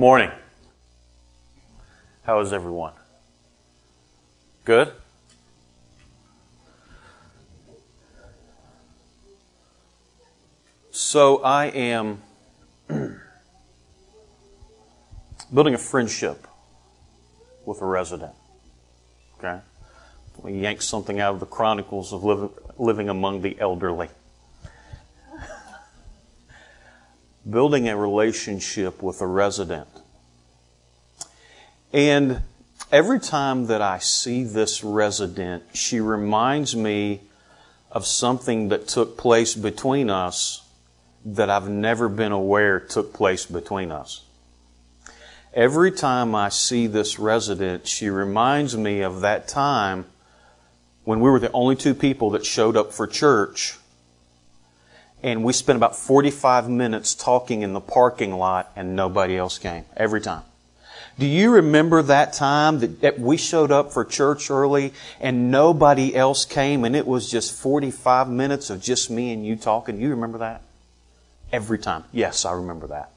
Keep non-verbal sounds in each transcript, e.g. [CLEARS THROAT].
Morning. How is everyone? Good? So I am [CLEARS THROAT] building a friendship with a resident. Okay? We yank something out of the Chronicles of living, living among the elderly. Building a relationship with a resident. And every time that I see this resident, she reminds me of something that took place between us that I've never been aware took place between us. Every time I see this resident, she reminds me of that time when we were the only two people that showed up for church and we spent about 45 minutes talking in the parking lot and nobody else came every time. Do you remember that time that, we showed up for church early and nobody else came and it was just 45 minutes of just me and you talking? You remember that? Every time. Yes, I remember that.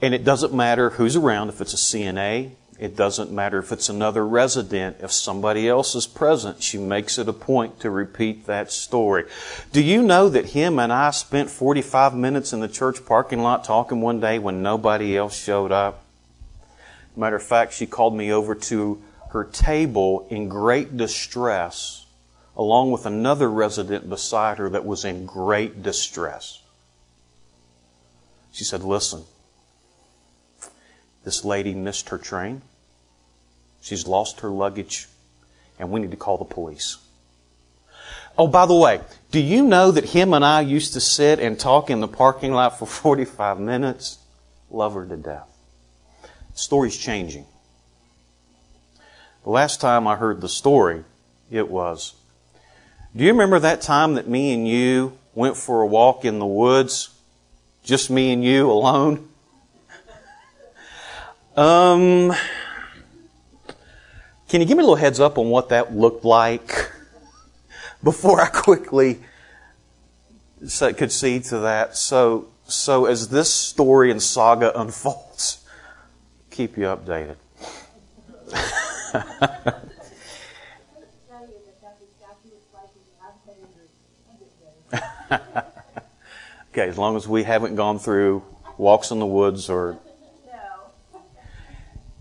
And it doesn't matter who's around, if it's a CNA, it doesn't matter if it's another resident, if somebody else is present, she makes it a point to repeat that story. Do you know that him and I spent 45 minutes in the church parking lot talking one day when nobody else showed up? Matter of fact, she called me over to her table in great distress, along with another resident beside her that was in great distress. She said, Listen, this lady missed her train. She's lost her luggage, and we need to call the police. Oh, by the way, do you know that him and I used to sit and talk in the parking lot for 45 minutes? Love her to death. The story's changing. The last time I heard the story, it was, do you remember that time that me and you went for a walk in the woods? Just me and you alone? Um, can you give me a little heads up on what that looked like [LAUGHS] before I quickly could see to that? So, so as this story and saga [LAUGHS] unfolds, keep you updated. [LAUGHS] okay, as long as we haven't gone through walks in the woods or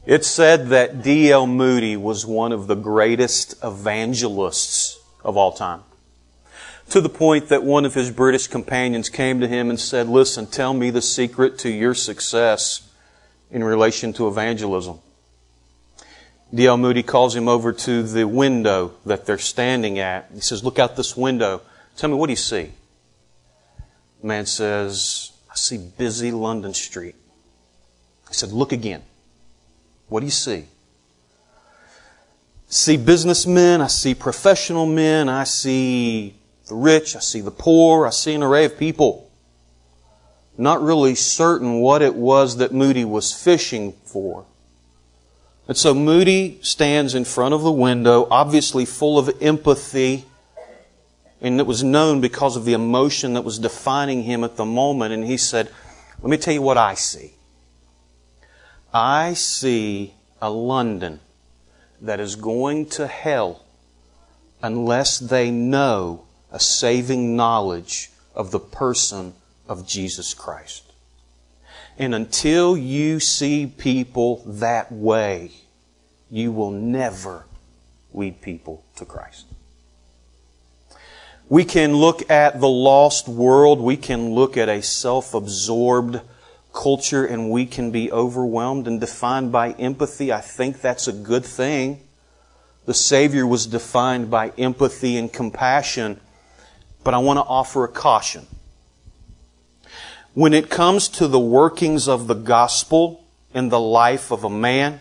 it's said that D.L. Moody was one of the greatest evangelists of all time. To the point that one of his British companions came to him and said, Listen, tell me the secret to your success in relation to evangelism. D.L. Moody calls him over to the window that they're standing at. He says, Look out this window. Tell me, what do you see? The man says, I see busy London Street. He said, Look again. What do you see? see businessmen, I see professional men, I see the rich, I see the poor, I see an array of people. Not really certain what it was that Moody was fishing for. And so Moody stands in front of the window, obviously full of empathy, and it was known because of the emotion that was defining him at the moment. And he said, Let me tell you what I see. I see a London that is going to hell unless they know a saving knowledge of the person of Jesus Christ. And until you see people that way, you will never lead people to Christ. We can look at the lost world. We can look at a self-absorbed culture and we can be overwhelmed and defined by empathy, I think that's a good thing. The Savior was defined by empathy and compassion, but I want to offer a caution. When it comes to the workings of the gospel in the life of a man,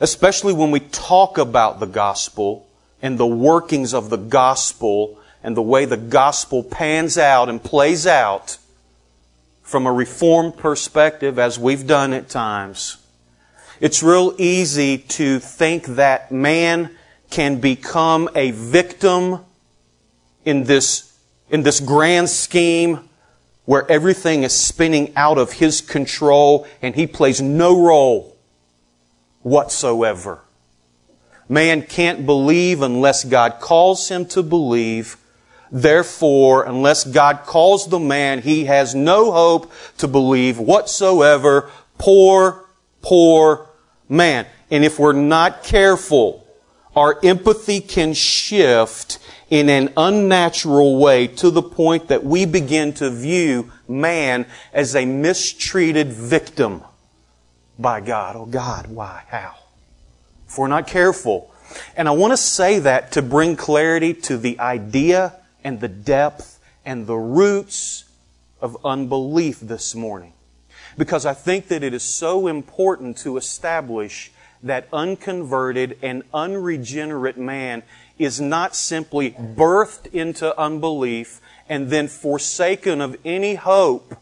especially when we talk about the gospel and the workings of the gospel and the way the gospel pans out and plays out, from a reformed perspective, as we've done at times, it's real easy to think that man can become a victim in this, in this grand scheme where everything is spinning out of His control and He plays no role whatsoever. Man can't believe unless God calls him to believe. Therefore, unless God calls the man, he has no hope to believe whatsoever. Poor, poor man. And if we're not careful, our empathy can shift in an unnatural way to the point that we begin to view man as a mistreated victim by God. Oh God, why? How? If we're not careful. And I want to say that to bring clarity to the idea and the depth and the roots of unbelief this morning. Because I think that it is so important to establish that unconverted and unregenerate man is not simply birthed into unbelief and then forsaken of any hope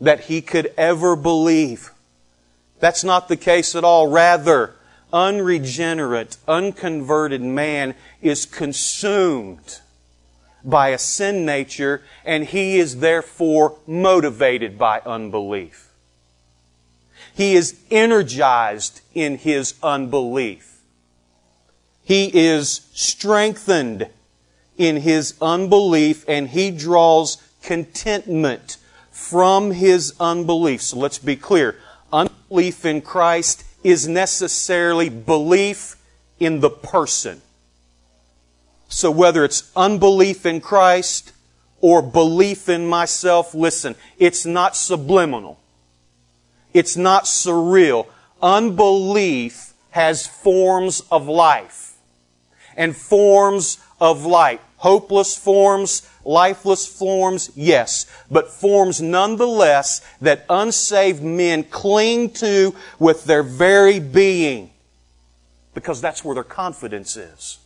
that he could ever believe. That's not the case at all. Rather, unregenerate, unconverted man is consumed by a sin nature and he is therefore motivated by unbelief. He is energized in his unbelief. He is strengthened in his unbelief and he draws contentment from his unbelief. So let's be clear. Unbelief in Christ is necessarily belief in the person. So whether it's unbelief in Christ or belief in myself, listen, it's not subliminal. It's not surreal. Unbelief has forms of life and forms of light. Hopeless forms, lifeless forms, yes, but forms nonetheless that unsaved men cling to with their very being because that's where their confidence is.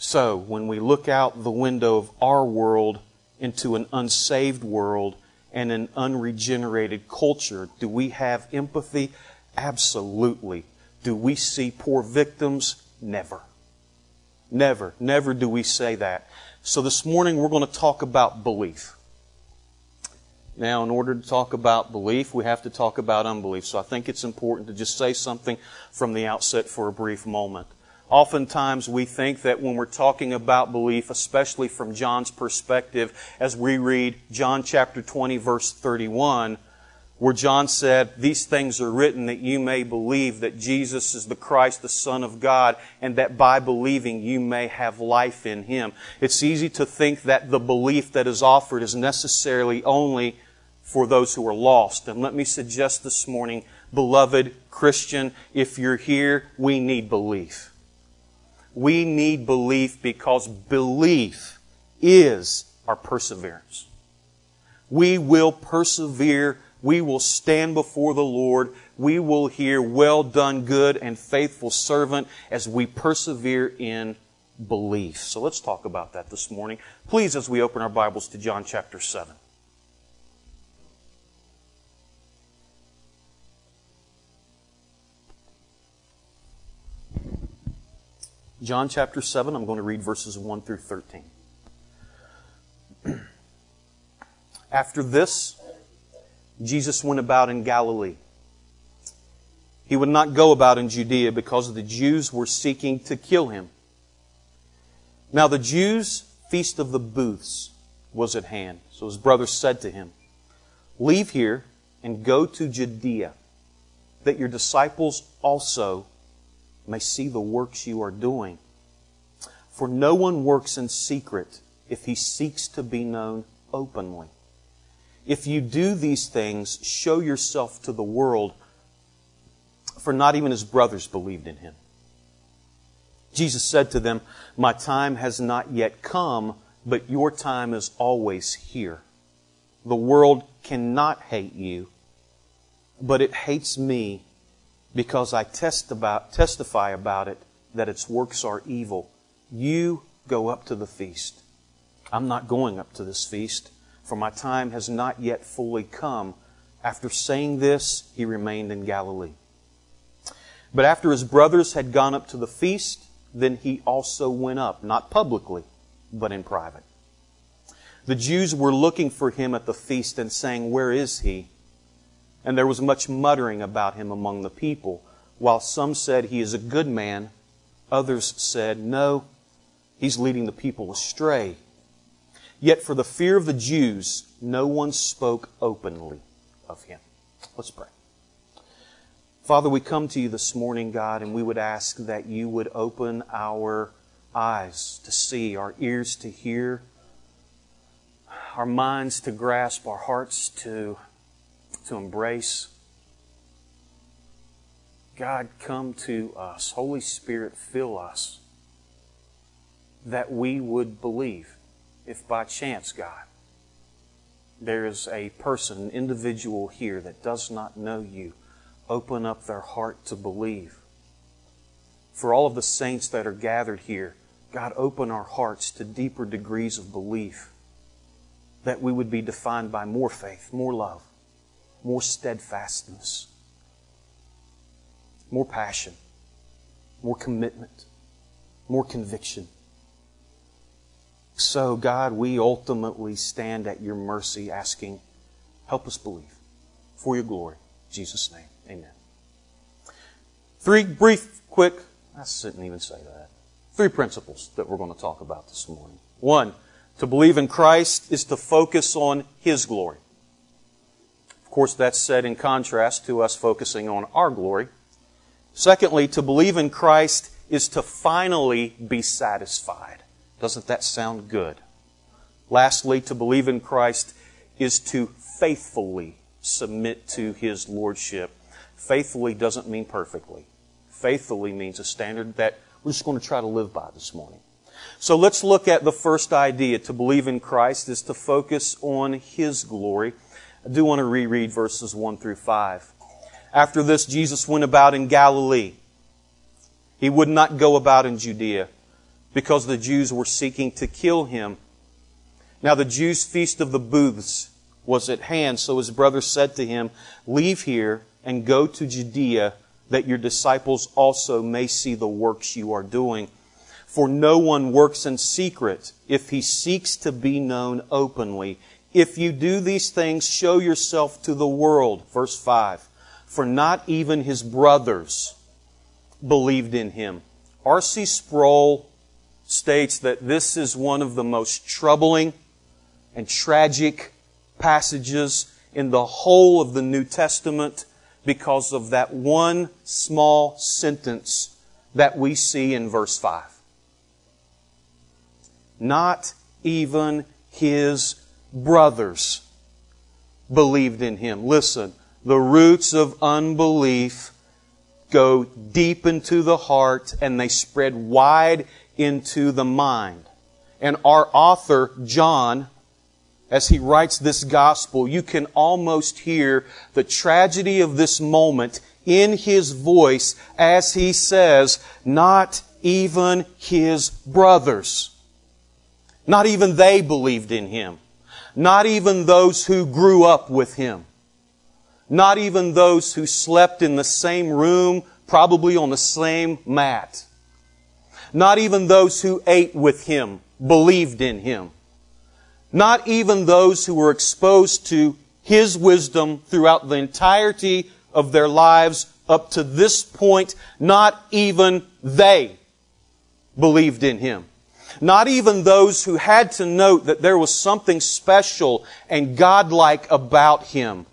So, when we look out the window of our world into an unsaved world and an unregenerated culture, do we have empathy? Absolutely. Do we see poor victims? Never. Never, never do we say that. So this morning we're going to talk about belief. Now, in order to talk about belief, we have to talk about unbelief. So I think it's important to just say something from the outset for a brief moment. Oftentimes we think that when we're talking about belief, especially from John's perspective, as we read John chapter 20 verse 31, where John said, These things are written that you may believe that Jesus is the Christ, the Son of God, and that by believing you may have life in Him. It's easy to think that the belief that is offered is necessarily only for those who are lost. And let me suggest this morning, beloved Christian, if you're here, we need belief. We need belief because belief is our perseverance. We will persevere we will stand before the Lord. We will hear, Well done, good and faithful servant, as we persevere in belief. So let's talk about that this morning. Please, as we open our Bibles to John chapter 7. John chapter 7, I'm going to read verses 1 through 13. [CLEARS THROAT] After this, Jesus went about in Galilee. He would not go about in Judea because the Jews were seeking to kill him. Now the Jews' feast of the booths was at hand. So his brothers said to him, Leave here and go to Judea, that your disciples also may see the works you are doing. For no one works in secret if he seeks to be known openly. If you do these things, show yourself to the world, for not even his brothers believed in him. Jesus said to them, My time has not yet come, but your time is always here. The world cannot hate you, but it hates me because I test about, testify about it that its works are evil. You go up to the feast. I'm not going up to this feast for my time has not yet fully come. After saying this, he remained in Galilee. But after his brothers had gone up to the feast, then he also went up, not publicly, but in private. The Jews were looking for him at the feast and saying, Where is he? And there was much muttering about him among the people, while some said, He is a good man. Others said, No, he's leading the people astray. Yet for the fear of the Jews, no one spoke openly of him. Let's pray. Father, we come to you this morning, God, and we would ask that you would open our eyes to see, our ears to hear, our minds to grasp, our hearts to, to embrace. God, come to us. Holy Spirit, fill us that we would believe if by chance, God, there is a person, an individual here that does not know you, open up their heart to believe. For all of the saints that are gathered here, God, open our hearts to deeper degrees of belief that we would be defined by more faith, more love, more steadfastness, more passion, more commitment, more conviction. So, God, we ultimately stand at your mercy asking, help us believe for your glory. In Jesus' name, amen. Three brief, quick, I shouldn't even say that. Three principles that we're going to talk about this morning. One, to believe in Christ is to focus on His glory. Of course, that's said in contrast to us focusing on our glory. Secondly, to believe in Christ is to finally be satisfied. Doesn't that sound good? Lastly, to believe in Christ is to faithfully submit to His Lordship. Faithfully doesn't mean perfectly. Faithfully means a standard that we're just going to try to live by this morning. So let's look at the first idea. To believe in Christ is to focus on His glory. I do want to reread verses 1 through 5. After this, Jesus went about in Galilee. He would not go about in Judea because the Jews were seeking to kill him. Now the Jews' feast of the booths was at hand, so his brother said to him, Leave here and go to Judea, that your disciples also may see the works you are doing. For no one works in secret if he seeks to be known openly. If you do these things, show yourself to the world. Verse 5. For not even his brothers believed in him. R.C. Sproul states that this is one of the most troubling and tragic passages in the whole of the New Testament because of that one small sentence that we see in verse 5. Not even his brothers believed in him. Listen, the roots of unbelief go deep into the heart and they spread wide into the mind. And our author, John, as he writes this gospel, you can almost hear the tragedy of this moment in his voice as he says, not even his brothers. Not even they believed in him. Not even those who grew up with him. Not even those who slept in the same room, probably on the same mat. Not even those who ate with him believed in him. Not even those who were exposed to his wisdom throughout the entirety of their lives up to this point, not even they believed in him. Not even those who had to note that there was something special and godlike about him.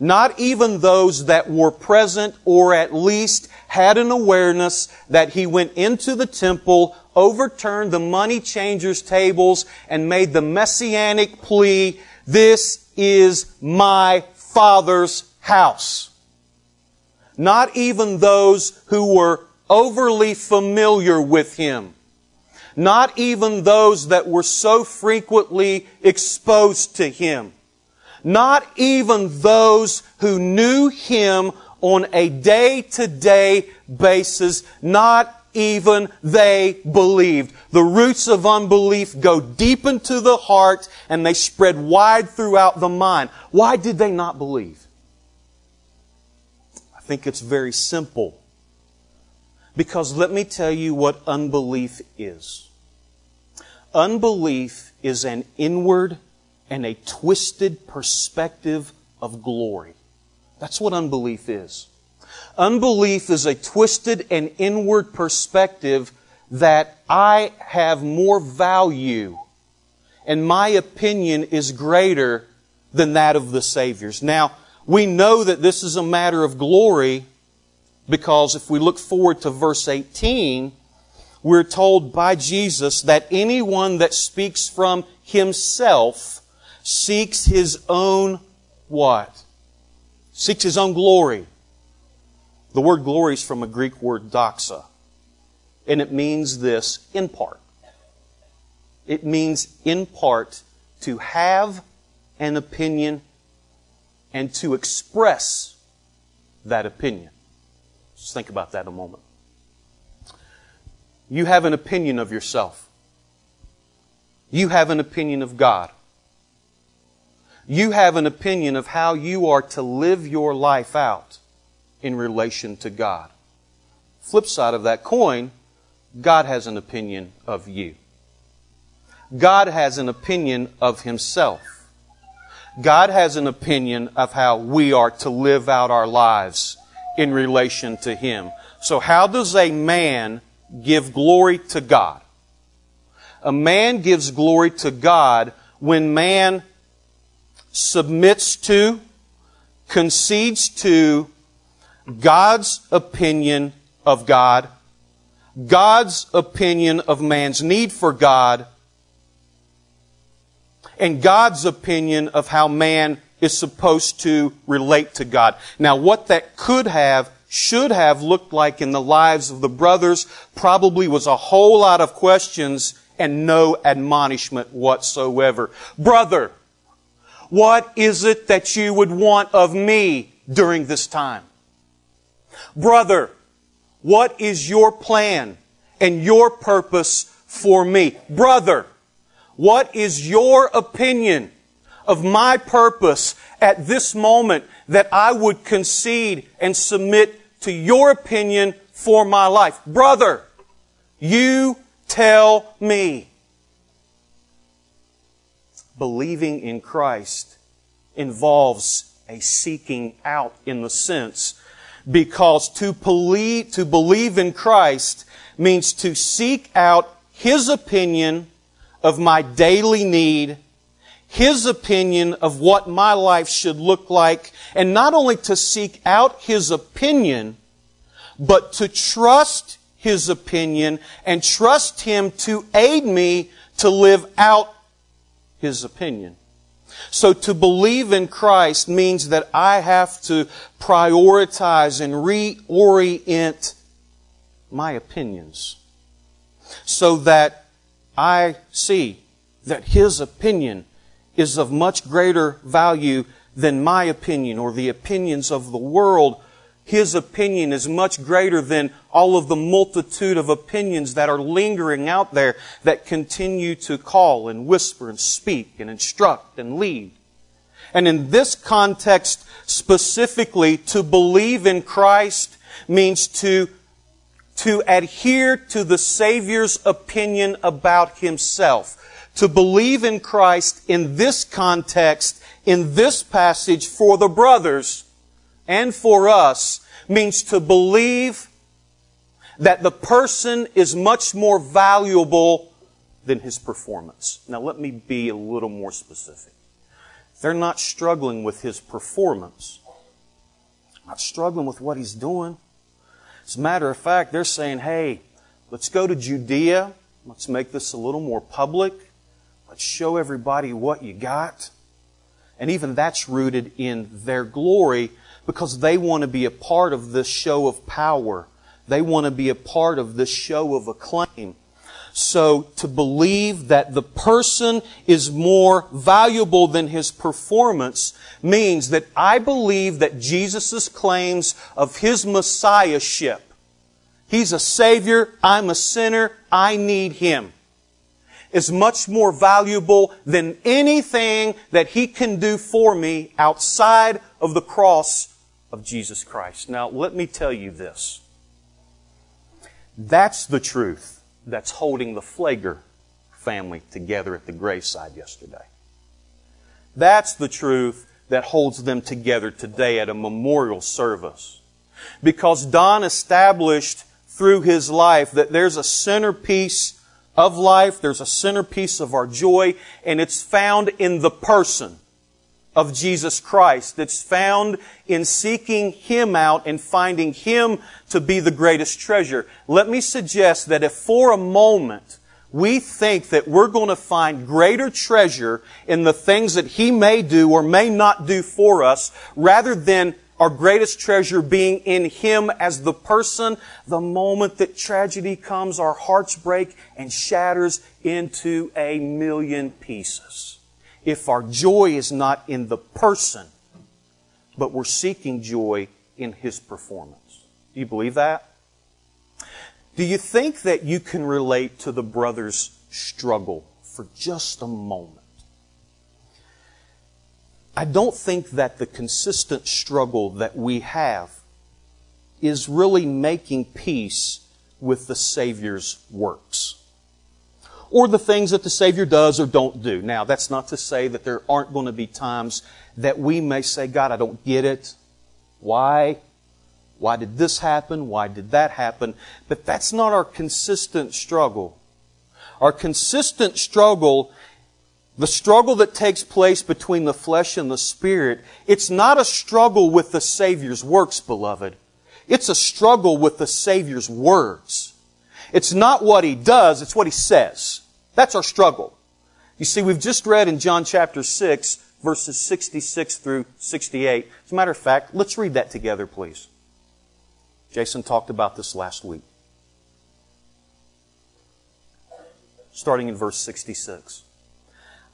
Not even those that were present or at least had an awareness that he went into the temple, overturned the money changers' tables, and made the messianic plea, this is my father's house. Not even those who were overly familiar with him not even those that were so frequently exposed to Him. Not even those who knew Him on a day to day basis. Not even they believed. The roots of unbelief go deep into the heart and they spread wide throughout the mind. Why did they not believe? I think it's very simple. Because let me tell you what unbelief is. Unbelief is an inward and a twisted perspective of glory. That's what unbelief is. Unbelief is a twisted and inward perspective that I have more value and my opinion is greater than that of the Savior's. Now, we know that this is a matter of glory because if we look forward to verse 18, we're told by Jesus that anyone that speaks from himself seeks his own what? Seeks his own glory. The word glory is from a Greek word doxa, and it means this in part. It means in part to have an opinion and to express that opinion. Just think about that a moment. You have an opinion of yourself. You have an opinion of God. You have an opinion of how you are to live your life out in relation to God. Flip side of that coin, God has an opinion of you. God has an opinion of Himself. God has an opinion of how we are to live out our lives in relation to Him. So how does a man give glory to God. A man gives glory to God when man submits to, concedes to God's opinion of God, God's opinion of man's need for God, and God's opinion of how man is supposed to relate to God. Now, what that could have should have looked like in the lives of the brothers probably was a whole lot of questions and no admonishment whatsoever. Brother, what is it that you would want of me during this time? Brother, what is your plan and your purpose for me? Brother, what is your opinion of my purpose at this moment that I would concede and submit to your opinion for my life. Brother, you tell me. Believing in Christ involves a seeking out in the sense because to believe, to believe in Christ means to seek out His opinion of my daily need his opinion of what my life should look like, and not only to seek out His opinion, but to trust His opinion and trust Him to aid me to live out His opinion. So to believe in Christ means that I have to prioritize and reorient my opinions so that I see that His opinion is of much greater value than my opinion or the opinions of the world. His opinion is much greater than all of the multitude of opinions that are lingering out there that continue to call and whisper and speak and instruct and lead. And in this context specifically, to believe in Christ means to, to adhere to the Savior's opinion about Himself to believe in Christ in this context, in this passage for the brothers and for us means to believe that the person is much more valuable than his performance. Now let me be a little more specific. They're not struggling with his performance. Not struggling with what he's doing. As a matter of fact, they're saying, hey, let's go to Judea. Let's make this a little more public. Show everybody what you got. And even that's rooted in their glory because they want to be a part of this show of power. They want to be a part of this show of acclaim. So to believe that the person is more valuable than his performance means that I believe that Jesus' claims of his messiahship, he's a savior, I'm a sinner, I need him is much more valuable than anything that He can do for me outside of the cross of Jesus Christ. Now, let me tell you this. That's the truth that's holding the Flager family together at the graveside yesterday. That's the truth that holds them together today at a memorial service. Because Don established through his life that there's a centerpiece of life, there's a centerpiece of our joy, and it's found in the person of Jesus Christ. that's found in seeking Him out and finding Him to be the greatest treasure. Let me suggest that if for a moment we think that we're going to find greater treasure in the things that He may do or may not do for us, rather than our greatest treasure being in Him as the person, the moment that tragedy comes, our hearts break and shatters into a million pieces. If our joy is not in the person, but we're seeking joy in His performance. Do you believe that? Do you think that you can relate to the brother's struggle for just a moment? I don't think that the consistent struggle that we have is really making peace with the Savior's works. Or the things that the Savior does or don't do. Now, that's not to say that there aren't going to be times that we may say, God, I don't get it. Why? Why did this happen? Why did that happen? But that's not our consistent struggle. Our consistent struggle the struggle that takes place between the flesh and the spirit, it's not a struggle with the Savior's works, beloved. It's a struggle with the Savior's words. It's not what He does, it's what He says. That's our struggle. You see, we've just read in John chapter 6, verses 66 through 68. As a matter of fact, let's read that together, please. Jason talked about this last week. Starting in verse 66.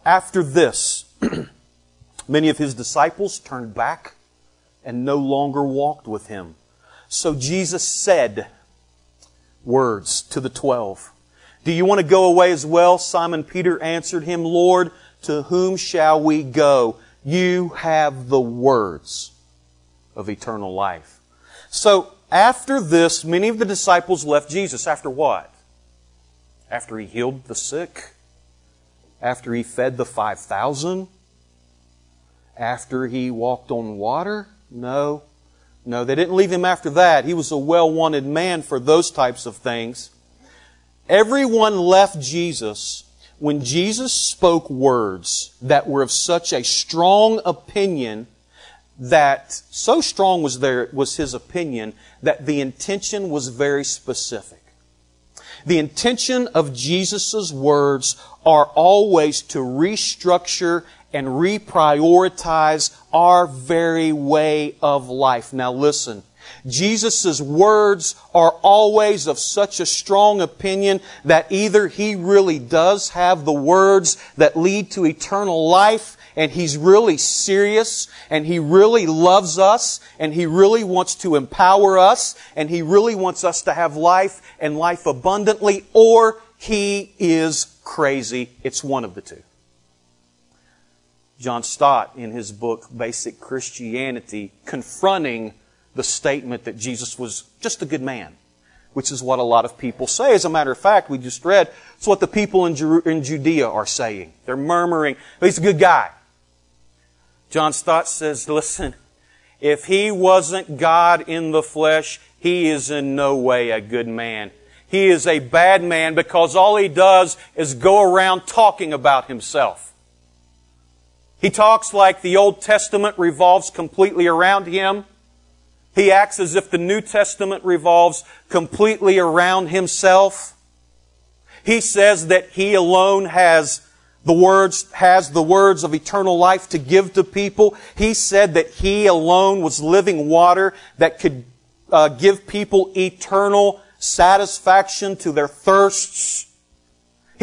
After this, [CLEARS THROAT] many of his disciples turned back and no longer walked with him. So Jesus said words to the twelve. Do you want to go away as well? Simon Peter answered him, Lord, to whom shall we go? You have the words of eternal life. So after this, many of the disciples left Jesus. After what? After he healed the sick? After he fed the 5,000? After he walked on water? No. No, they didn't leave him after that. He was a well wanted man for those types of things. Everyone left Jesus when Jesus spoke words that were of such a strong opinion that so strong was there was his opinion that the intention was very specific. The intention of Jesus' words are always to restructure and reprioritize our very way of life. Now listen. Jesus' words are always of such a strong opinion that either He really does have the words that lead to eternal life and He's really serious and He really loves us and He really wants to empower us and He really wants us to have life and life abundantly or He is crazy. It's one of the two. John Stott, in his book Basic Christianity, confronting the statement that Jesus was just a good man, which is what a lot of people say. As a matter of fact, we just read, it's what the people in, Jer- in Judea are saying. They're murmuring, he's a good guy. John Stott says, listen, if he wasn't God in the flesh, he is in no way a good man. He is a bad man because all he does is go around talking about himself. He talks like the Old Testament revolves completely around him. He acts as if the New Testament revolves completely around himself. He says that he alone has the words, has the words of eternal life to give to people. He said that he alone was living water that could uh, give people eternal satisfaction to their thirsts.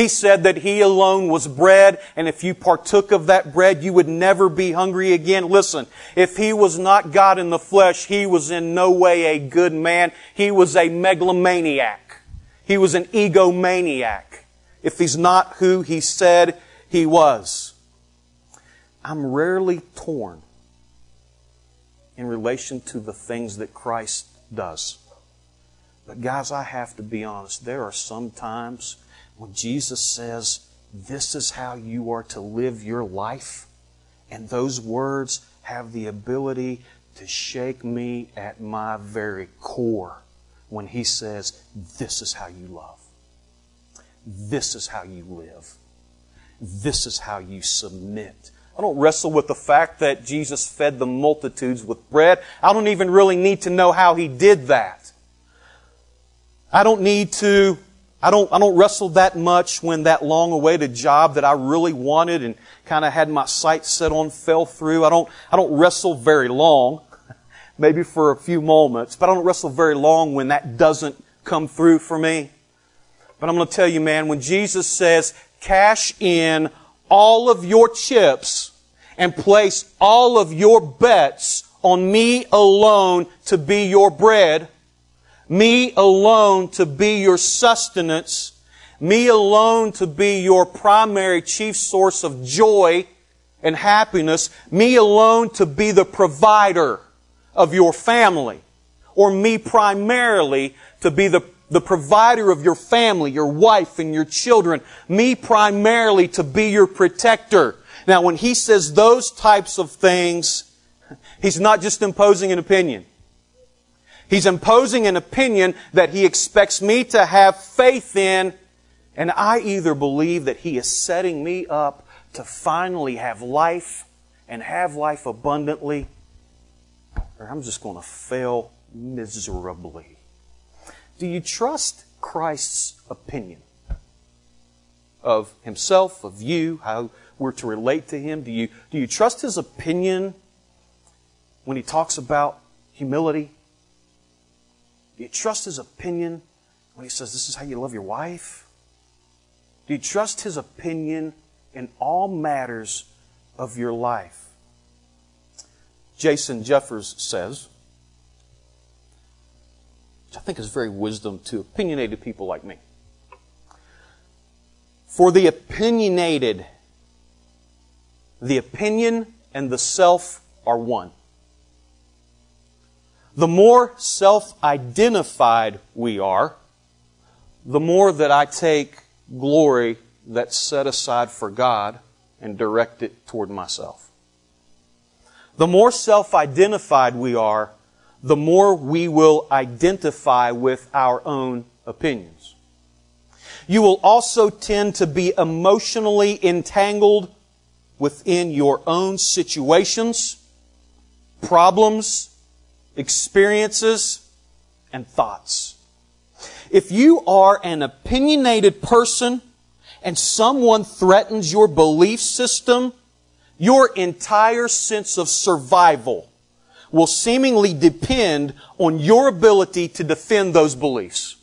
He said that He alone was bread, and if you partook of that bread, you would never be hungry again. Listen, if He was not God in the flesh, He was in no way a good man. He was a megalomaniac. He was an egomaniac. If He's not who He said He was. I'm rarely torn in relation to the things that Christ does. But guys, I have to be honest. There are some times when Jesus says, this is how you are to live your life. And those words have the ability to shake me at my very core when he says, This is how you love. This is how you live. This is how you submit. I don't wrestle with the fact that Jesus fed the multitudes with bread. I don't even really need to know how he did that. I don't need to I don't, I don't wrestle that much when that long awaited job that I really wanted and kind of had my sights set on fell through. I don't, I don't wrestle very long, [LAUGHS] maybe for a few moments, but I don't wrestle very long when that doesn't come through for me. But I'm going to tell you, man, when Jesus says, cash in all of your chips and place all of your bets on me alone to be your bread, me alone to be your sustenance, me alone to be your primary chief source of joy and happiness, me alone to be the provider of your family, or me primarily to be the, the provider of your family, your wife and your children, me primarily to be your protector. Now when he says those types of things, [LAUGHS] he's not just imposing an opinion. He's imposing an opinion that he expects me to have faith in, and I either believe that he is setting me up to finally have life and have life abundantly, or I'm just going to fail miserably. Do you trust Christ's opinion of himself, of you, how we're to relate to him? Do you, do you trust his opinion when he talks about humility? Do you trust his opinion when he says this is how you love your wife? Do you trust his opinion in all matters of your life? Jason Jeffers says, which I think is very wisdom to opinionated people like me. For the opinionated, the opinion and the self are one. The more self-identified we are, the more that I take glory that's set aside for God and direct it toward myself. The more self-identified we are, the more we will identify with our own opinions. You will also tend to be emotionally entangled within your own situations, problems, experiences, and thoughts. If you are an opinionated person and someone threatens your belief system, your entire sense of survival will seemingly depend on your ability to defend those beliefs.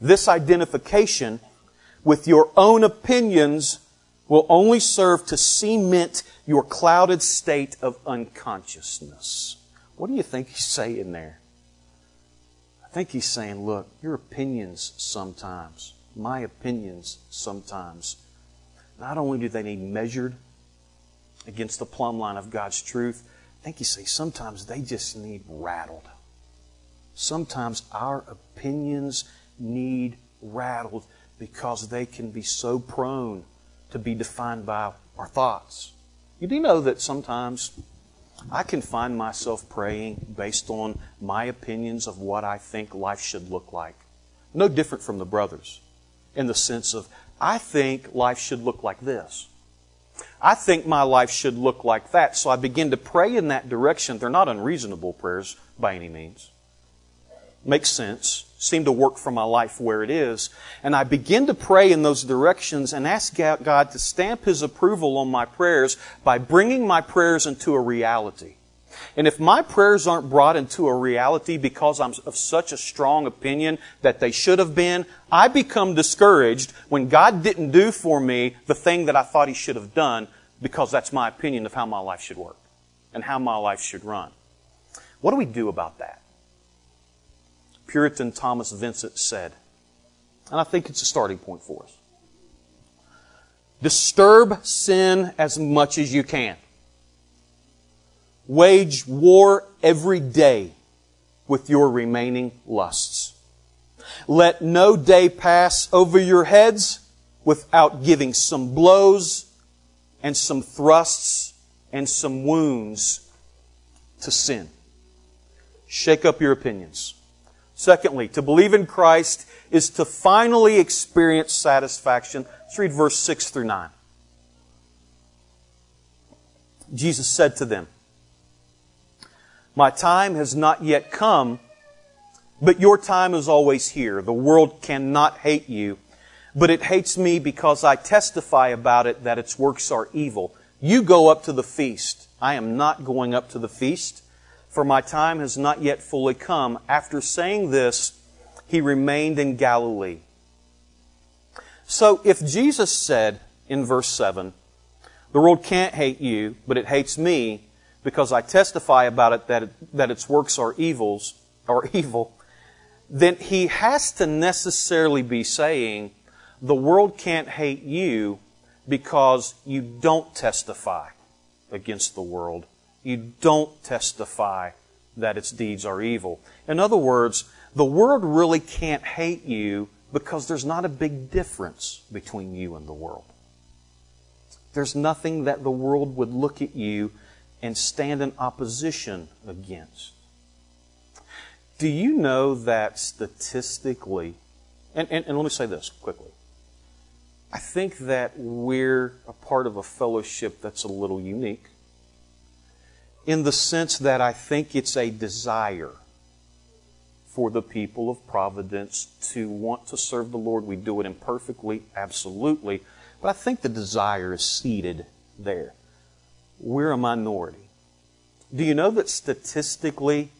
This identification with your own opinions will only serve to cement your clouded state of unconsciousness. What do you think he's saying there? I think he's saying, look, your opinions sometimes, my opinions sometimes, not only do they need measured against the plumb line of God's truth, I think you say sometimes they just need rattled. Sometimes our opinions need rattled because they can be so prone to be defined by our thoughts. You do know that sometimes I can find myself praying based on my opinions of what I think life should look like. No different from the brothers in the sense of, I think life should look like this. I think my life should look like that. So I begin to pray in that direction. They're not unreasonable prayers by any means. Makes sense seem to work for my life where it is. And I begin to pray in those directions and ask God to stamp His approval on my prayers by bringing my prayers into a reality. And if my prayers aren't brought into a reality because I'm of such a strong opinion that they should have been, I become discouraged when God didn't do for me the thing that I thought He should have done because that's my opinion of how my life should work and how my life should run. What do we do about that? Puritan Thomas Vincent said. And I think it's a starting point for us. Disturb sin as much as you can. Wage war every day with your remaining lusts. Let no day pass over your heads without giving some blows and some thrusts and some wounds to sin. Shake up your opinions. Secondly, to believe in Christ is to finally experience satisfaction. Let's read verse 6 through 9. Jesus said to them, My time has not yet come, but your time is always here. The world cannot hate you, but it hates me because I testify about it that its works are evil. You go up to the feast. I am not going up to the feast, for my time has not yet fully come. After saying this, he remained in Galilee. So if Jesus said in verse 7, the world can't hate you, but it hates me because I testify about it that, it, that its works are evils, or [LAUGHS] evil, then he has to necessarily be saying the world can't hate you because you don't testify against the world. You don't testify that its deeds are evil. In other words, the world really can't hate you because there's not a big difference between you and the world. There's nothing that the world would look at you and stand in opposition against. Do you know that statistically, and, and, and, let me say this quickly. I think that we're a part of a fellowship that's a little unique in the sense that I think it's a desire for the people of Providence to want to serve the Lord. We do it imperfectly, absolutely. But I think the desire is seated there. We're a minority. Do you know that statistically,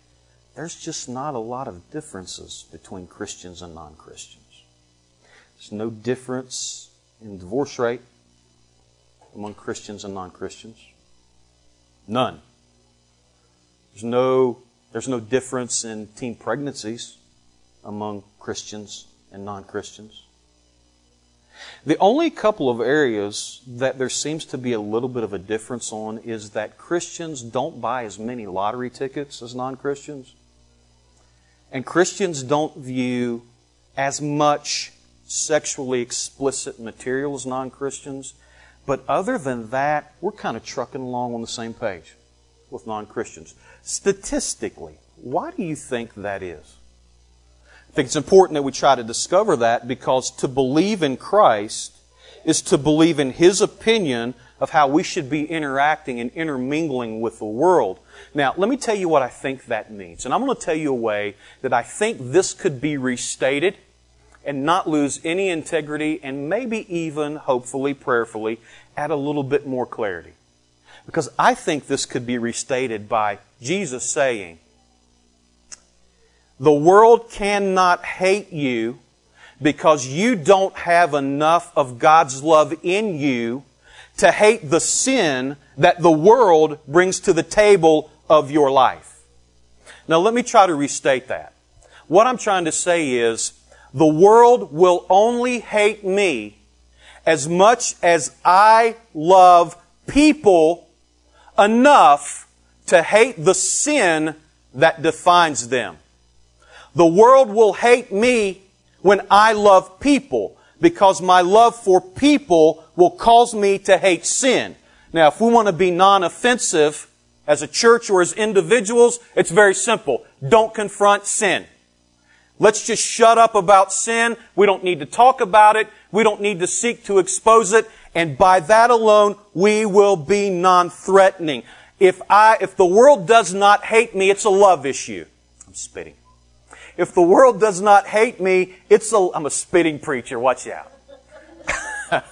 there's just not a lot of differences between Christians and non Christians? There's no difference in divorce rate among Christians and non Christians. None. There's no, there's no difference in teen pregnancies among Christians and non Christians. The only couple of areas that there seems to be a little bit of a difference on is that Christians don't buy as many lottery tickets as non Christians. And Christians don't view as much sexually explicit material as non Christians. But other than that, we're kind of trucking along on the same page with non Christians. Statistically, why do you think that is? I think it's important that we try to discover that because to believe in Christ is to believe in His opinion of how we should be interacting and intermingling with the world. Now, let me tell you what I think that means. And I'm going to tell you a way that I think this could be restated and not lose any integrity and maybe even, hopefully, prayerfully, add a little bit more clarity. Because I think this could be restated by Jesus saying, the world cannot hate you because you don't have enough of God's love in you to hate the sin that the world brings to the table of your life. Now let me try to restate that. What I'm trying to say is, the world will only hate me as much as I love people enough to hate the sin that defines them. The world will hate me when I love people because my love for people will cause me to hate sin. Now, if we want to be non-offensive as a church or as individuals, it's very simple. Don't confront sin. Let's just shut up about sin. We don't need to talk about it. We don't need to seek to expose it. And by that alone, we will be non-threatening. If I, if the world does not hate me, it's a love issue. I'm spitting. If the world does not hate me, it's a, I'm a spitting preacher, watch out. [LAUGHS]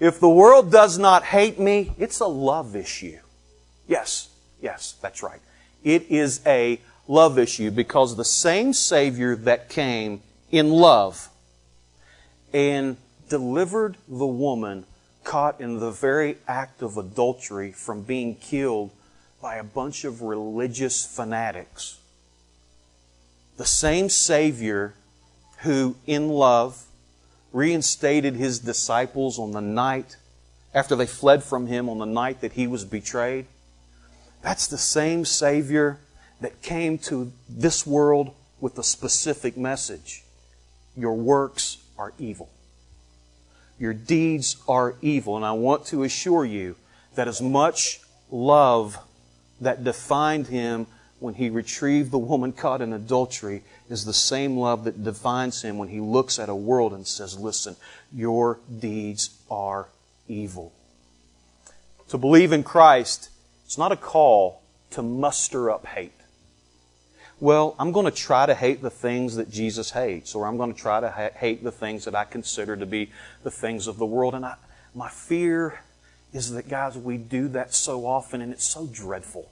if the world does not hate me, it's a love issue. Yes, yes, that's right. It is a love issue because the same Savior that came in love and delivered the woman caught in the very act of adultery from being killed by a bunch of religious fanatics the same Savior who, in love, reinstated his disciples on the night after they fled from him on the night that he was betrayed. That's the same Savior that came to this world with a specific message. Your works are evil. Your deeds are evil. And I want to assure you that as much love that defined him when he retrieved the woman caught in adultery is the same love that defines him when he looks at a world and says, Listen, your deeds are evil. To believe in Christ, it's not a call to muster up hate. Well, I'm going to try to hate the things that Jesus hates, or I'm going to try to ha- hate the things that I consider to be the things of the world. And I, my fear is that, guys, we do that so often, and it's so dreadful.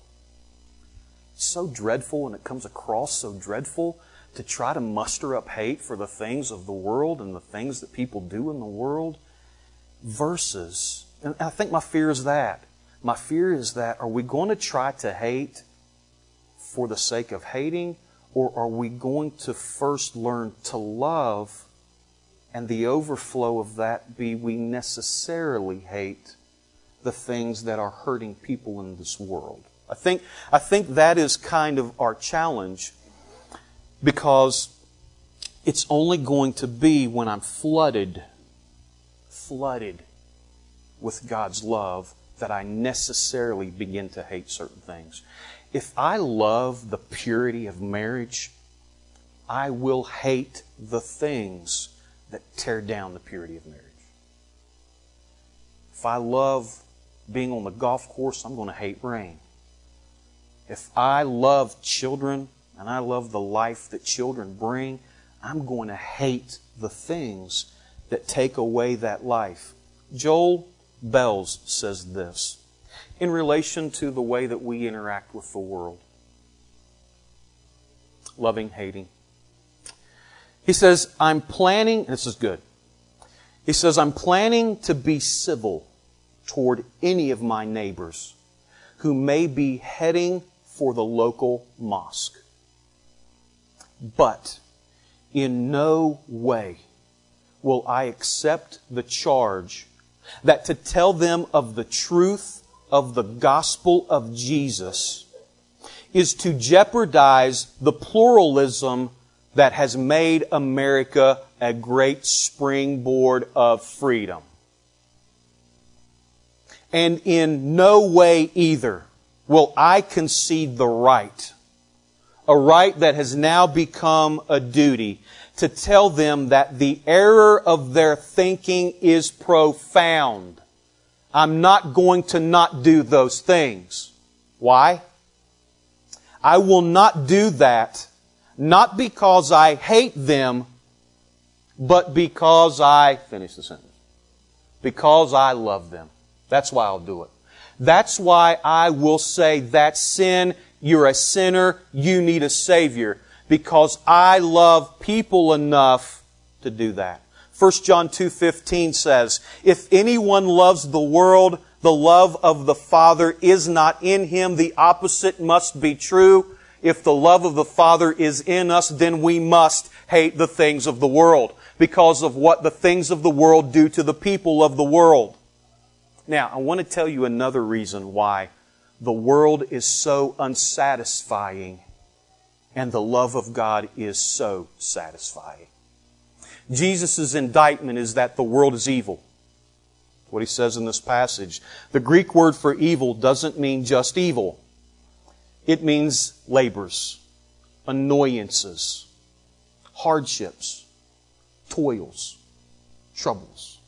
It's so dreadful, and it comes across so dreadful to try to muster up hate for the things of the world and the things that people do in the world versus, and I think my fear is that. My fear is that are we going to try to hate for the sake of hating, or are we going to first learn to love and the overflow of that be we necessarily hate the things that are hurting people in this world? I think, I think that is kind of our challenge because it's only going to be when I'm flooded, flooded with God's love that I necessarily begin to hate certain things. If I love the purity of marriage, I will hate the things that tear down the purity of marriage. If I love being on the golf course, I'm going to hate rain. If I love children and I love the life that children bring, I'm going to hate the things that take away that life. Joel Belz says this in relation to the way that we interact with the world loving, hating. He says, I'm planning, this is good. He says, I'm planning to be civil toward any of my neighbors who may be heading for the local mosque. But in no way will I accept the charge that to tell them of the truth of the gospel of Jesus is to jeopardize the pluralism that has made America a great springboard of freedom. And in no way either will I concede the right, a right that has now become a duty, to tell them that the error of their thinking is profound. I'm not going to not do those things. Why? I will not do that, not because I hate them, but because I, finish the sentence, because I love them. That's why I'll do it. That's why I will say that sin, you're a sinner, you need a Savior. Because I love people enough to do that. 1 John 2.15 says, If anyone loves the world, the love of the Father is not in him. The opposite must be true. If the love of the Father is in us, then we must hate the things of the world because of what the things of the world do to the people of the world. Now, I want to tell you another reason why the world is so unsatisfying and the love of God is so satisfying. Jesus' indictment is that the world is evil. What he says in this passage. The Greek word for evil doesn't mean just evil. It means labors, annoyances, hardships, toils, troubles.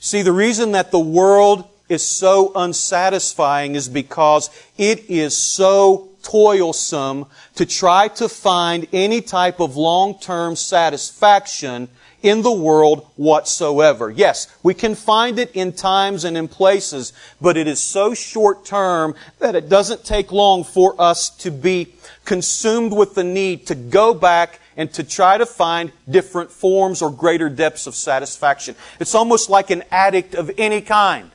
See, the reason that the world is so unsatisfying is because it is so toilsome to try to find any type of long-term satisfaction in the world whatsoever. Yes, we can find it in times and in places, but it is so short term that it doesn't take long for us to be consumed with the need to go back and to try to find different forms or greater depths of satisfaction. It's almost like an addict of any kind.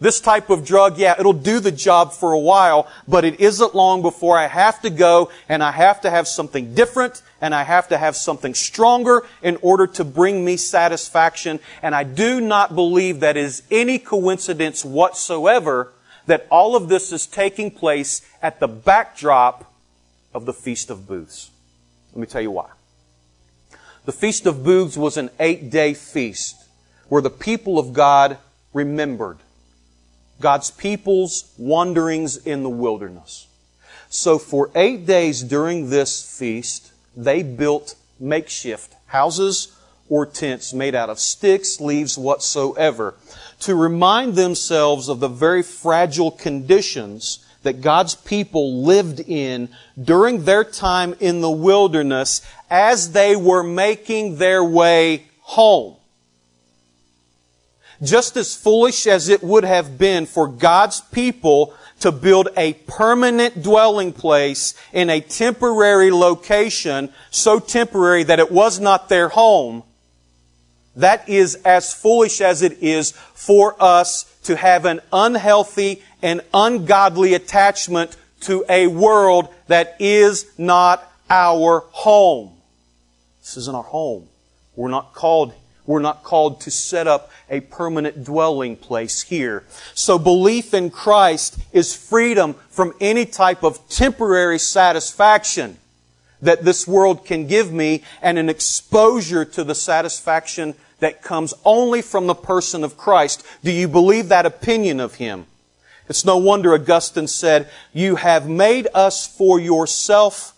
This type of drug, yeah, it'll do the job for a while, but it isn't long before I have to go and I have to have something different and I have to have something stronger in order to bring me satisfaction. And I do not believe that is any coincidence whatsoever that all of this is taking place at the backdrop of the Feast of Booths. Let me tell you why. The Feast of Booths was an eight day feast where the people of God remembered God's people's wanderings in the wilderness. So for eight days during this feast, they built makeshift houses or tents made out of sticks, leaves, whatsoever, to remind themselves of the very fragile conditions that God's people lived in during their time in the wilderness as they were making their way home. Just as foolish as it would have been for God's people to build a permanent dwelling place in a temporary location, so temporary that it was not their home, that is as foolish as it is for us to have an unhealthy and ungodly attachment to a world that is not our home. This isn't our home. We're not called we're not called to set up a permanent dwelling place here. So belief in Christ is freedom from any type of temporary satisfaction that this world can give me and an exposure to the satisfaction that comes only from the person of Christ. Do you believe that opinion of Him? It's no wonder Augustine said, You have made us for yourself,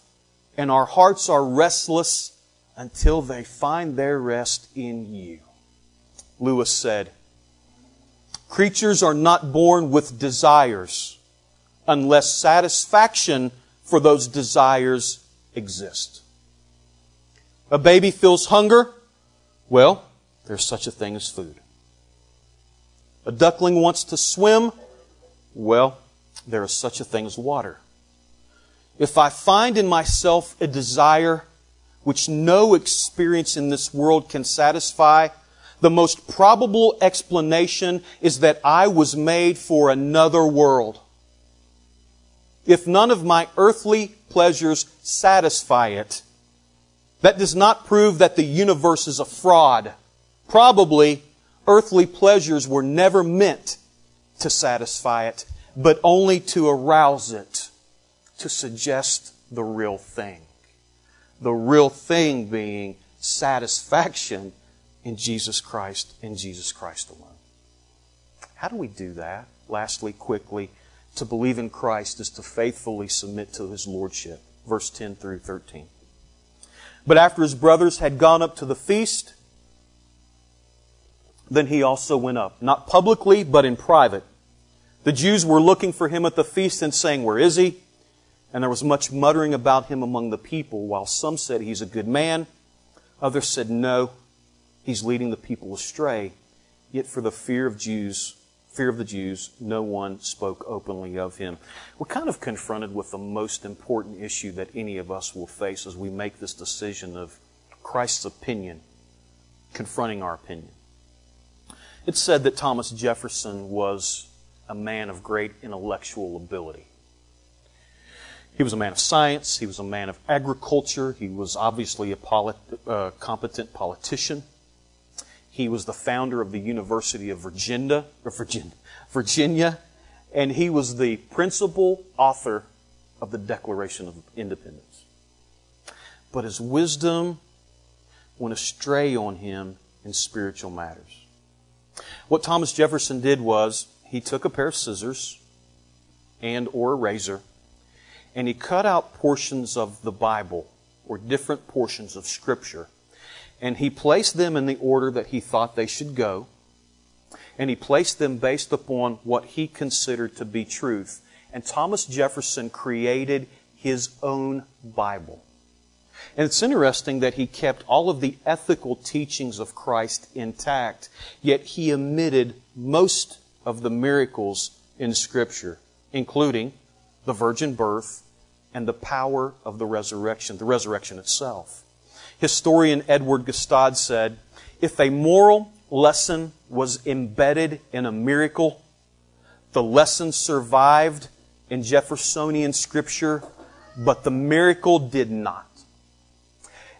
and our hearts are restless until they find their rest in you. Lewis said, Creatures are not born with desires unless satisfaction for those desires exist. A baby feels hunger. Well, there's such a thing as food. A duckling wants to swim. Well, there is such a thing as water. If I find in myself a desire which no experience in this world can satisfy, the most probable explanation is that I was made for another world. If none of my earthly pleasures satisfy it, that does not prove that the universe is a fraud. Probably earthly pleasures were never meant to satisfy it, but only to arouse it, to suggest the real thing. The real thing being satisfaction in Jesus Christ and Jesus Christ alone. How do we do that? Lastly, quickly, to believe in Christ is to faithfully submit to His Lordship. Verse 10 through 13. But after his brothers had gone up to the feast, then he also went up, not publicly, but in private. The Jews were looking for him at the feast and saying, Where is he? And there was much muttering about him among the people, while some said he's a good man. Others said, No, he's leading the people astray. Yet for the fear of Jews, fear of the Jews, no one spoke openly of him. We're kind of confronted with the most important issue that any of us will face as we make this decision of Christ's opinion confronting our opinion. It's said that Thomas Jefferson was a man of great intellectual ability. He was a man of science. He was a man of agriculture. He was obviously a polit- uh, competent politician. He was the founder of the University of Virginia, Virginia, Virginia, and he was the principal author of the Declaration of Independence. But his wisdom went astray on him in spiritual matters. What Thomas Jefferson did was he took a pair of scissors and or a razor and he cut out portions of the Bible or different portions of scripture and he placed them in the order that he thought they should go and he placed them based upon what he considered to be truth and Thomas Jefferson created his own Bible. And it's interesting that he kept all of the ethical teachings of Christ intact, yet he omitted most of the miracles in Scripture, including the virgin birth and the power of the resurrection, the resurrection itself. Historian Edward Gaustad said, if a moral lesson was embedded in a miracle, the lesson survived in Jeffersonian scripture, but the miracle did not.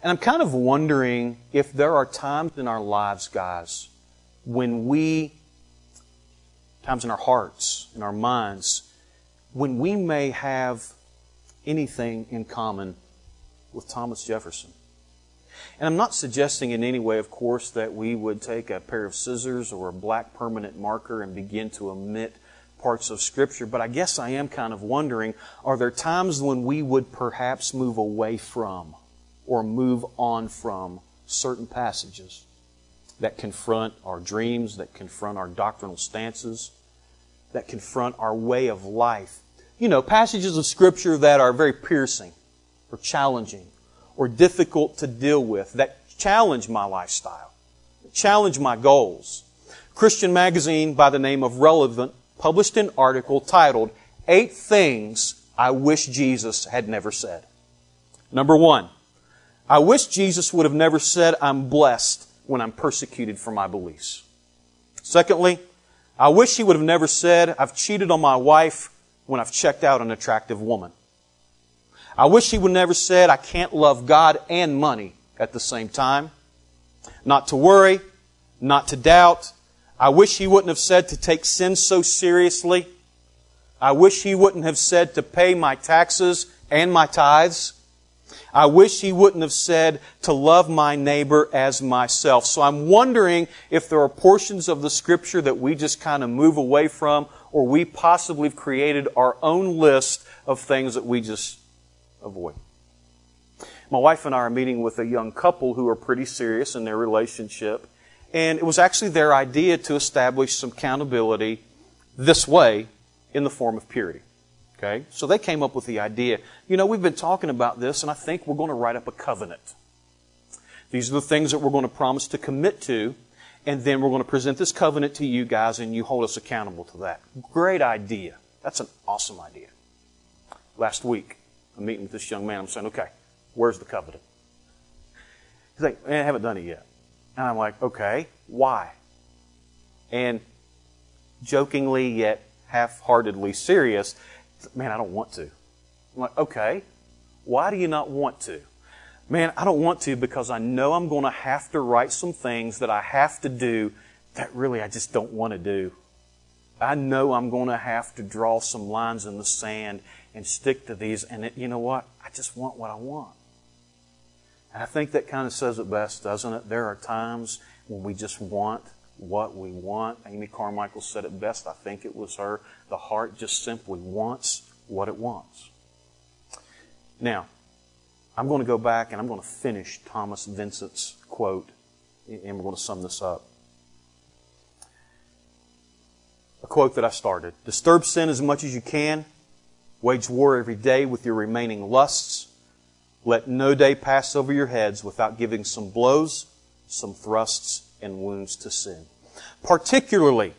And I'm kind of wondering if there are times in our lives, guys, when we, times in our hearts, in our minds, when we may have anything in common with Thomas Jefferson. And I'm not suggesting in any way, of course, that we would take a pair of scissors or a black permanent marker and begin to omit parts of Scripture, but I guess I am kind of wondering are there times when we would perhaps move away from or move on from certain passages that confront our dreams, that confront our doctrinal stances, that confront our way of life? You know, passages of Scripture that are very piercing or challenging or difficult to deal with, that challenge my lifestyle, challenge my goals. Christian magazine by the name of Relevant published an article titled, Eight Things I Wish Jesus Had Never Said. Number one, I wish Jesus would have never said, I'm blessed when I'm persecuted for my beliefs. Secondly, I wish he would have never said, I've cheated on my wife when I've checked out an attractive woman. I wish he would never said, I can't love God and money at the same time. Not to worry, not to doubt, I wish he wouldn't have said to take sin so seriously. I wish he wouldn't have said to pay my taxes and my tithes. I wish he wouldn't have said to love my neighbor as myself. So I'm wondering if there are portions of the scripture that we just kind of move away from or we possibly have created our own list of things that we just avoid. My wife and I are meeting with a young couple who are pretty serious in their relationship and it was actually their idea to establish some accountability this way in the form of purity. Okay? So they came up with the idea, you know, we've been talking about this, and I think we're going to write up a covenant. These are the things that we're going to promise to commit to, and then we're going to present this covenant to you guys, and you hold us accountable to that. Great idea. That's an awesome idea. Last week, I'm meeting with this young man. I'm saying, okay, where's the covenant? He's like, I haven't done it yet. And I'm like, okay, why? And jokingly yet half heartedly serious, man, I don't want to. I'm like, okay, why do you not want to? Man, I don't want to because I know I'm going to have to write some things that I have to do that really I just don't want to do. I know I'm going to have to draw some lines in the sand and stick to these, and it, you know what? I just want what I want. And I think that kind of says it best, doesn't it? There are times when we just want what we want. Amy Carmichael said it best. I think it was her. The heart just simply wants what it wants. Now, I'm going to go back and I'm going to finish Thomas Vincent's quote, and we're going to sum this up. A quote that I started Disturb sin as much as you can, wage war every day with your remaining lusts let no day pass over your heads without giving some blows, some thrusts, and wounds to sin. Particularly,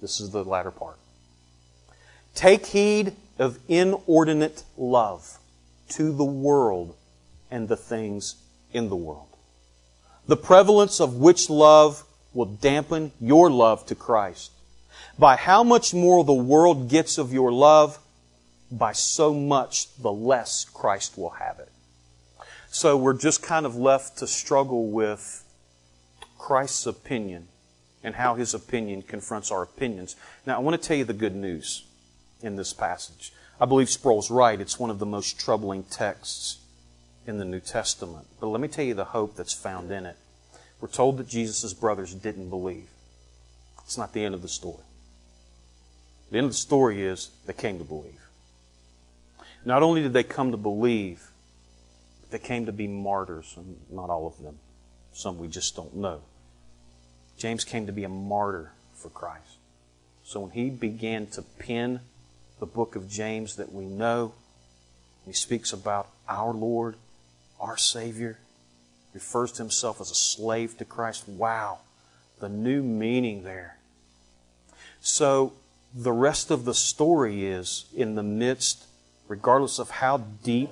this is the latter part. Take heed of inordinate love to the world and the things in the world. The prevalence of which love will dampen your love to Christ. By how much more the world gets of your love, by so much the less Christ will have it. So we're just kind of left to struggle with Christ's opinion and how his opinion confronts our opinions. Now, I want to tell you the good news in this passage. I believe Sproul's right. It's one of the most troubling texts in the New Testament. But let me tell you the hope that's found in it. We're told that Jesus' brothers didn't believe. It's not the end of the story. The end of the story is they came to believe. Not only did they come to believe, they came to be martyrs, and not all of them. Some we just don't know. James came to be a martyr for Christ. So when he began to pen the book of James that we know, he speaks about our Lord, our Savior, refers to himself as a slave to Christ. Wow, the new meaning there. So the rest of the story is in the midst, regardless of how deep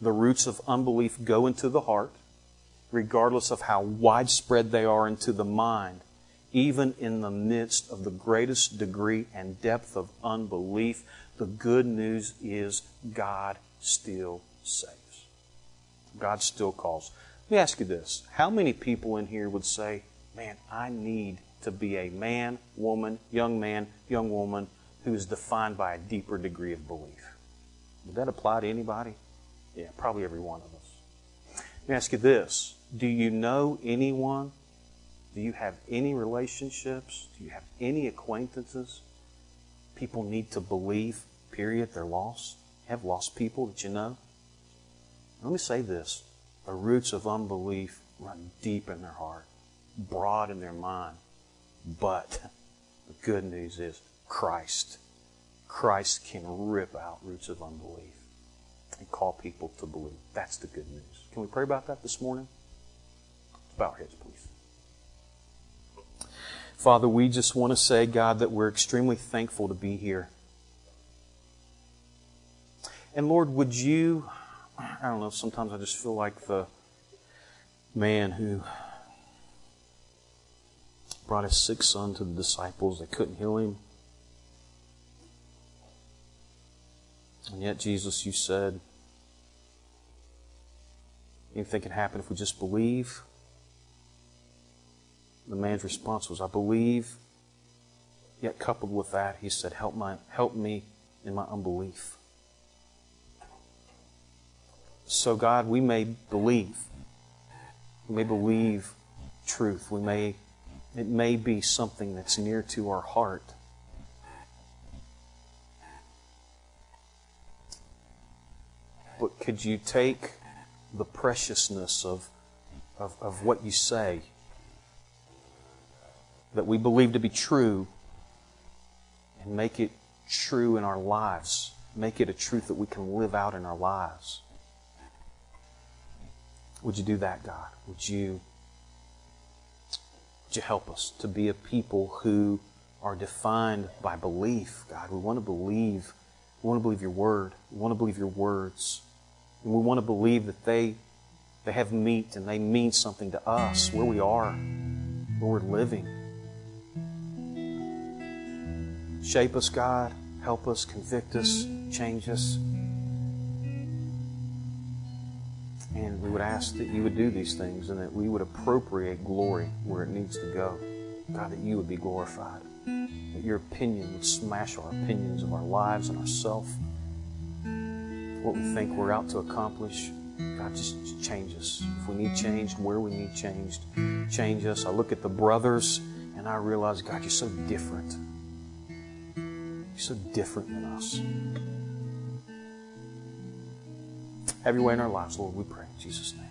the roots of unbelief go into the heart, regardless of how widespread they are into the mind, even in the midst of the greatest degree and depth of unbelief, the good news is God still saves. God still calls. Let me ask you this. How many people in here would say, Man, I need to be a man, woman, young man, young woman who is defined by a deeper degree of belief? Would that apply to anybody? Yeah, probably every one of us. Let me ask you this Do you know anyone? Do you have any relationships? Do you have any acquaintances? People need to believe, period. They're lost. You have lost people that you know? Let me say this the roots of unbelief run deep in their heart, broad in their mind. But the good news is Christ. Christ can rip out roots of unbelief and call people to believe. That's the good news. Can we pray about that this morning? Bow our heads, please. Father, we just want to say, God, that we're extremely thankful to be here. And Lord, would you, I don't know, sometimes I just feel like the man who brought his sick son to the disciples. They couldn't heal him. And yet, Jesus, you said, anything can happen if we just believe. The man's response was, I believe. Yet, coupled with that, he said, Help, my, help me in my unbelief. So, God, we may believe. We may believe truth. We may, it may be something that's near to our heart. But could you take the preciousness of, of, of what you say that we believe to be true and make it true in our lives? Make it a truth that we can live out in our lives. Would you do that, God? Would you, would you help us to be a people who are defined by belief, God? We want to believe. We want to believe your word. We want to believe your words. And we want to believe that they, they have meat and they mean something to us, where we are, where we're living. Shape us, God. Help us, convict us, change us. And we would ask that you would do these things and that we would appropriate glory where it needs to go. God, that you would be glorified. That your opinion would smash our opinions of our lives and ourselves what we think we're out to accomplish. God, just change us. If we need changed, where we need changed, change us. I look at the brothers and I realize, God, you're so different. You're so different than us. Have your way in our lives, Lord, we pray in Jesus' name.